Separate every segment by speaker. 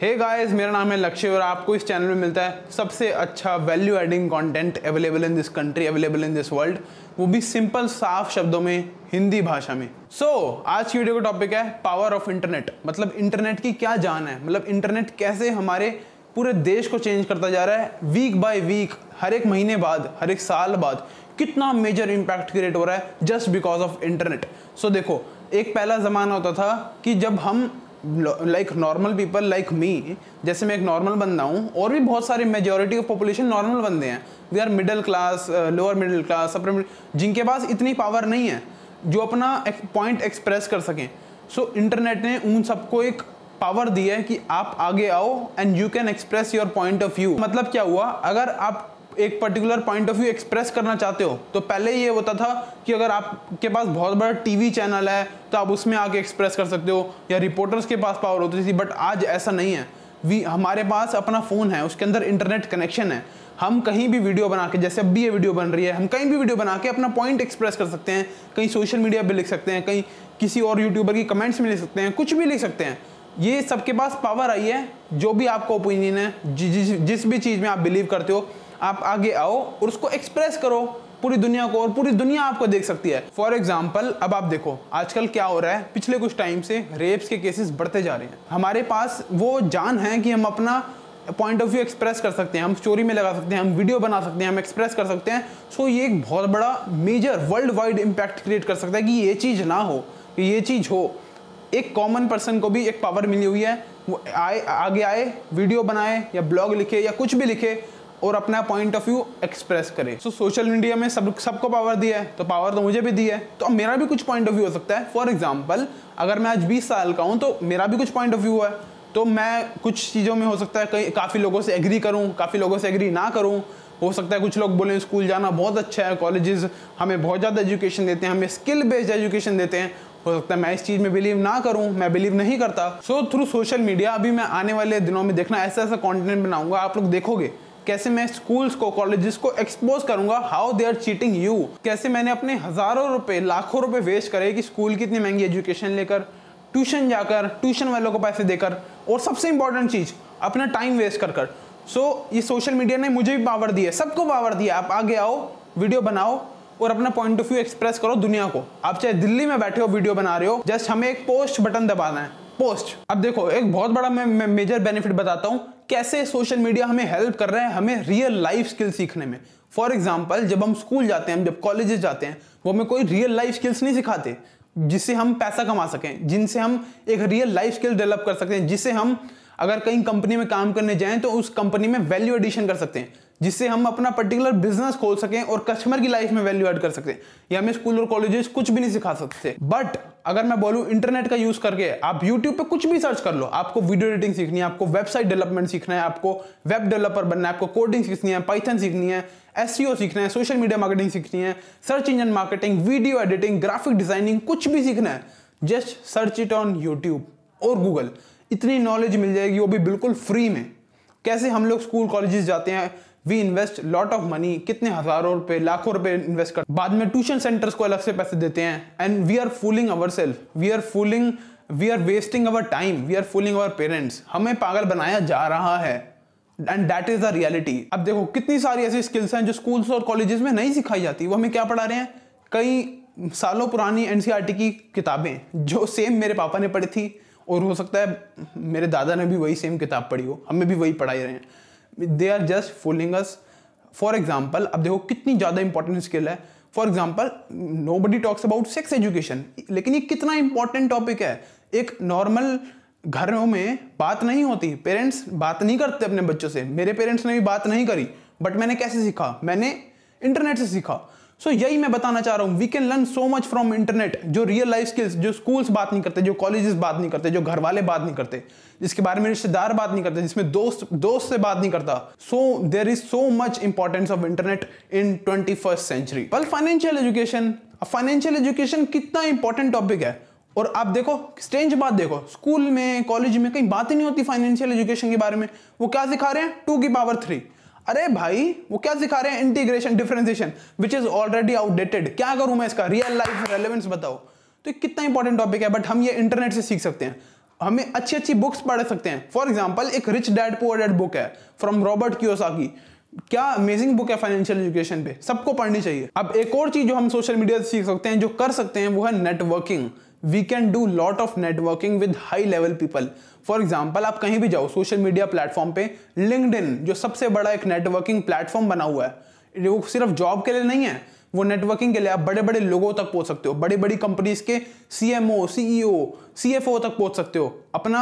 Speaker 1: Hey guys मेरा नाम है लक्ष्य और आपको इस चैनल में मिलता है सबसे अच्छा value adding content available in this country available in this world वो भी सिंपल साफ़ शब्दों में हिंदी भाषा में। सो so, आज की वीडियो का टॉपिक है पावर ऑफ़ इंटरनेट मतलब इंटरनेट की क्या जान है? मतलब इंटरनेट कैसे हमारे पूरे देश को चेंज करता जा रहा है? वीक बाय वीक हर एक महीने बाद हर एक साल बाद कितना मेजर इम्पैक्ट क्रिएट हो रहा है just because of internet so देखो एक पहला ज़माना होता था कि जब हम like normal people like me जैसे मैं एक नॉर्मल बंदा हूँ और भी बहुत सारे मेजोरिटी ऑफ़ पॉपुलेशन नॉर्मल बंदे हैं। We are middle class lower middle class upper जिनके पास इतनी पावर नहीं है जो अपना पॉइंट एक्सप्रेस कर सकें। सो so, इंटरनेट ने उन सबको एक पावर दी है कि आप आगे आओ and you can express your point of view मतलब क्या हुआ? अगर आप एक particular point of view express करना चाहते हो तो पहले ये होता था कि अगर आपके पास बहुत बड़ा टीवी चैनल है तो आप उसमें आके एक्सप्रेस कर सकते हो, या रिपोर्टर्स के पास पावर होती थी बट आज ऐसा नहीं है। वी हमारे पास अपना फ़ोन है, उसके अंदर इंटरनेट कनेक्शन है। हम कहीं भी वीडियो बना के, जैसे अब भी ये वीडियो बन रही है, हम कहीं भी वीडियो बना के अपना पॉइंट एक्सप्रेस कर सकते हैं। कहीं सोशल मीडिया पर लिख सकते हैं, कहीं किसी और यूट्यूबर की कमेंट्स में लिख सकते हैं, कुछ भी लिख सकते हैं। ये सबके पास पावर आई है, जो भी आपका ओपिनियन है जिस भी चीज़ में आप बिलीव करते हो आप आगे आओ और उसको एक्सप्रेस करो। पूरी दुनिया को और पूरी दुनिया आपको देख सकती है। फॉर एग्ज़ाम्पल अब आप देखो, आजकल क्या हो रहा है? पिछले कुछ टाइम से रेप्स के केसेस बढ़ते जा रहे हैं। हमारे पास वो जान है कि हम अपना पॉइंट ऑफ़ व्यू एक्सप्रेस कर सकते हैं। हम स्टोरी में लगा सकते हैं, हम वीडियो बना सकते हैं, हम एक्सप्रेस कर सकते हैं। सो ये एक बहुत बड़ा major world wide impact create कर सकता है कि ये चीज़ ना हो, कि ये चीज़ हो। एक कॉमन पर्सन को भी एक पावर मिली हुई है। वो आए, आगे आए वीडियो बनाए या ब्लॉग लिखे या कुछ भी लिखे। और अपना पॉइंट ऑफ़ व्यू एक्सप्रेस करे। सो सोशल मीडिया में सब, सबको पावर दिया है तो पावर तो मुझे भी दी है। तो अब मेरा भी कुछ पॉइंट ऑफ़ व्यू हो सकता है। फॉर एग्ज़ाम्पल अगर मैं आज 20 साल का हूँ तो मेरा भी कुछ पॉइंट ऑफ़ व्यू है। तो मैं कुछ चीज़ों में हो सकता है, कई, काफ़ी लोगों से एग्री करूँ, काफ़ी लोगों से एग्री ना करूँ। हो सकता है कुछ लोग बोले, स्कूल जाना बहुत अच्छा है कॉलेजेस हमें बहुत ज़्यादा एजुकेशन देते हैं, हमें स्किल बेस्ड एजुकेशन देते हैं। हो सकता है मैं इस चीज़ में बिलीव ना करूँ, मैं बिलीव नहीं करता। सो थ्रू सोशल मीडिया अभी मैं आने वाले दिनों में देखना ऐसा ऐसा कंटेंट बनाऊँगा, आप लोग देखोगे। कैसे मैं स्कूल्स को कॉलेजेस को एक्सपोज करूँगा? How they are cheating you कैसे मैंने अपने हज़ारों रुपए लाखों रुपए वेस्ट करे कि स्कूल की इतनी महँगी एजुकेशन लेकर ट्यूशन जाकर ट्यूशन वालों को पैसे देकर? और सबसे इंपॉर्टेंट चीज़ अपना टाइम वेस्ट कर कर। सो so, ये सोशल मीडिया ने मुझे भी पावर दी है सबको पावर दिया आप आगे आओ वीडियो बनाओ और अपना पॉइंट ऑफ़ व्यू एक्सप्रेस करो दुनिया को। आप चाहे दिल्ली में बैठे हो वीडियो बना रहे हो जस्ट हमें एक पोस्ट बटन दबाना है। पोस्ट अब देखो एक बहुत बड़ा मैं मेजर बेनिफिट बताता हूँ। कैसे सोशल मीडिया हमें हेल्प कर रहा है, हमें रियल लाइफ स्किल सीखने में? फॉर एग्ज़ाम्पल जब हम स्कूल जाते हैं जब कॉलेजेस जाते हैं, वो हमें कोई रियल लाइफ स्किल्स नहीं सिखाते, जिससे हम पैसा कमा सकें, जिनसे हम एक रियल लाइफ स्किल डेवलप कर सकते हैं, जिससे हम अगर कहीं कंपनी में काम करने जाएँ तो उस कंपनी में वैल्यू एडिशन कर सकते हैं। जिससे हम अपना पर्टिकुलर बिज़नेस खोल सकें और कस्टमर की लाइफ में वैल्यू ऐड कर सकते हैं ये हमें स्कूल और कॉलेजेस कुछ भी नहीं सिखा सकते। बट अगर मैं बोलूँ इंटरनेट का यूज़ करके आप यूट्यूब पे कुछ भी सर्च कर लो, आपको वीडियो एडिटिंग सीखनी है, आपको वेबसाइट डेवलपमेंट सीखना है, आपको वेब डेवलपर बनना है, आपको कोडिंग सीखनी है पाइथन सीखनी है एस सीखना है सोशल मीडिया मार्केटिंग सीखनी है search engine marketing video editing graphic designing कुछ भी सीखना है just search it on YouTube और गूगल इतनी नॉलेज मिल जाएगी, वो भी बिल्कुल फ्री में। कैसे हम लोग स्कूल कॉलेजेस जाते हैं we invest lot of money, कितने हज़ारों रुपए, लाखों रुपए इन्वेस्ट कर, बाद में ट्यूशन सेंटर्स को अलग से पैसे देते हैं and we are fooling our self we are fooling we are wasting our time we are fooling our parents हमें पागल बनाया जा रहा है। And that is the reality अब देखो, कितनी सारी ऐसी स्किल्स हैं जो स्कूल्स और कॉलेजेस में नहीं सिखाई जाती। वो हमें क्या पढ़ा रहे हैं? कई सालों पुरानी एनसीईआरटी की किताबें, जो सेम मेरे पापा ने पढ़ी थी, और हो सकता है मेरे दादा ने भी वही सेम किताब पढ़ी हो। हमें भी वही पढ़ाई रहे हैं। They are just fooling us for example अब देखो कितनी ज़्यादा इंपॉर्टेंट स्किल है। For example nobody talks about sex education लेकिन ये कितना इंपॉर्टेंट टॉपिक है। एक नॉर्मल घरों में बात नहीं होती। पेरेंट्स बात नहीं करते अपने बच्चों से। मेरे पेरेंट्स ने भी बात नहीं करी बट मैंने कैसे सीखा? मैंने इंटरनेट से सीखा। सो so, यही मैं बताना चाह रहा हूँ। We can learn so much from internet जो रियल लाइफ स्किल्स जो स्कूल्स बात नहीं करते जो कॉलेजेस बात नहीं करते जो घर वाले बात नहीं करते जिसके बारे में रिश्तेदार बात नहीं करते जिसमें दोस्त दोस्त से बात नहीं करता। So there is so much importance of internet in twenty first century well financial education financial education कितना इंपॉर्टेंट टॉपिक है। और आप देखो स्ट्रेंज बात देखो स्कूल में कॉलेज में कहीं बात ही नहीं होती फाइनेंशियल एजुकेशन के बारे में। वो क्या सिखा रहे हैं? टू की पावर थ्री अरे भाई, वो क्या सिखा रहे हैं? Integration differentiation which is already outdated क्या करूँ मैं इसका? रियल लाइफ रेलेवेंस बताओ। तो कितना इंपॉर्टेंट टॉपिक है बट हम ये इंटरनेट से सीख सकते हैं। हमें अच्छी अच्छी बुक्स पढ़ सकते हैं। फॉर एग्ज़ाम्पल एक rich dad poor dad book है फ्रॉम रॉबर्ट क्योसाकी क्या अमेजिंग बुक है फाइनेंशियल एजुकेशन पे? सबको पढ़नी चाहिए। अब एक और चीज़ जो हम सोशल मीडिया से सीख सकते हैं, जो कर सकते हैं, वो है networking we can do lot of networking with high level people for example आप कहीं भी जाओ सोशल मीडिया प्लेटफॉर्म पे लिंकड जो सबसे बड़ा एक नेटवर्किंग प्लेटफॉर्म बना हुआ है, वो सिर्फ़ जॉब के लिए नहीं है, वो नेटवर्किंग के लिए आप बड़े बड़े लोगों तक पहुँच सकते हो बड़ी बड़ी कंपनीज़ के C M CMO CEO C F O तक पहुँच सकते हो, अपना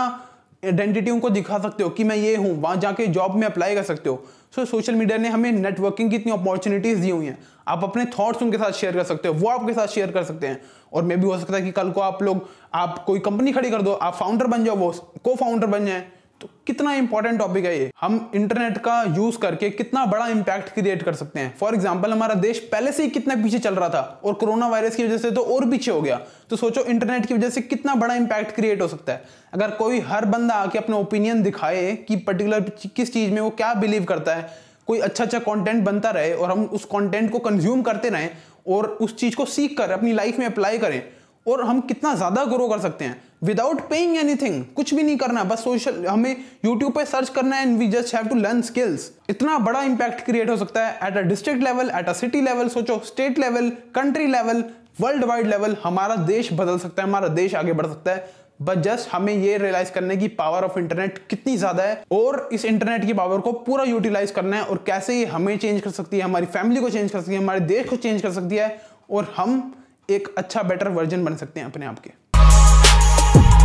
Speaker 1: आइडेंटिटी उनको दिखा सकते हो कि मैं ये हूँ, वहाँ जाके जॉब में अप्लाई कर सकते हो। सो सोशल मीडिया ने हमें नेटवर्किंग की इतनी अपॉर्चुनिटीज़ दी हुई हैं। आप अपने थॉट्स उनके साथ शेयर कर सकते हो, वो आपके साथ शेयर कर सकते हैं। और मे भी हो सकता है कि कल को आप लोग, आप कोई कंपनी खड़ी कर दो, आप फाउंडर बन जाओ, वो को फाउंडर बन जाए। तो कितना इंपॉर्टेंट टॉपिक है ये? हम इंटरनेट का यूज़ करके कितना बड़ा इंपैक्ट क्रिएट कर सकते हैं। फॉर एग्ज़ाम्पल हमारा देश पहले से ही कितना पीछे चल रहा था और कोरोना वायरस की वजह से तो और पीछे हो गया। तो सोचो इंटरनेट की वजह से कितना बड़ा इंपैक्ट क्रिएट हो सकता है। अगर कोई हर बंदा आके अपना ओपिनियन दिखाए कि पर्टिकुलर किस चीज़ में वो क्या बिलीव करता है, कोई अच्छा अच्छा कंटेंट बनता रहे और हम उस कंटेंट को कंज्यूम करते रहें और उस चीज़ को सीख कर, अपनी लाइफ में अप्लाई करें और हम कितना ज़्यादा ग्रो कर सकते हैं। विदाउट पेइंग एनीथिंग कुछ भी नहीं करना, बस सोशल हमें यूट्यूब पे सर्च करना है and we just have to learn skills इतना बड़ा इंपैक्ट क्रिएट हो सकता है at a district level at a city level सोचो state level country level world wide level हमारा देश बदल सकता है, हमारा देश आगे बढ़ सकता है बट जस्ट हमें ये रियलाइज़ करने की पावर ऑफ़ इंटरनेट कितनी ज़्यादा है और इस इंटरनेट की पावर को पूरा यूटिलाइज करना है और कैसे ये हमें चेंज कर सकती है, हमारी फैमिली को चेंज कर सकती है, हमारे देश को चेंज कर सकती है और हम एक अच्छा बेटर वर्जन बन सकते हैं अपने आप के।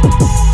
Speaker 1: Música